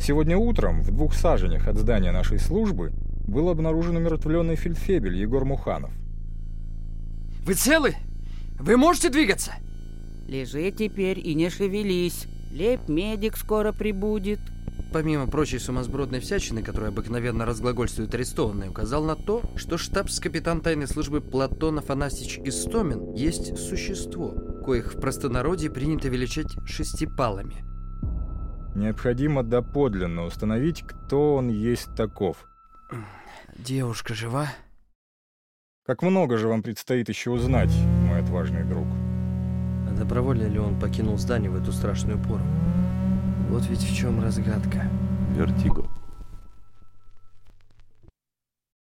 Сегодня утром в двух саженях от здания нашей службы был обнаружен умертвленный фельдфебель Егор Муханов. Вы целы? Вы можете двигаться? Лежи теперь и не шевелись. Лейб-медик скоро прибудет. Помимо прочей сумасбродной всячины, которую обыкновенно разглагольствует арестованный, указал на то, что штабс-капитан тайной службы Платон Афанасьевич Истомин есть существо, коих в простонародье принято величать шестипалами. Необходимо доподлинно установить, кто он есть таков. Девушка жива? Как много же вам предстоит еще узнать, мой отважный друг. А добровольно ли он покинул здание в эту страшную пору? Вот ведь в чем разгадка. Вертиго.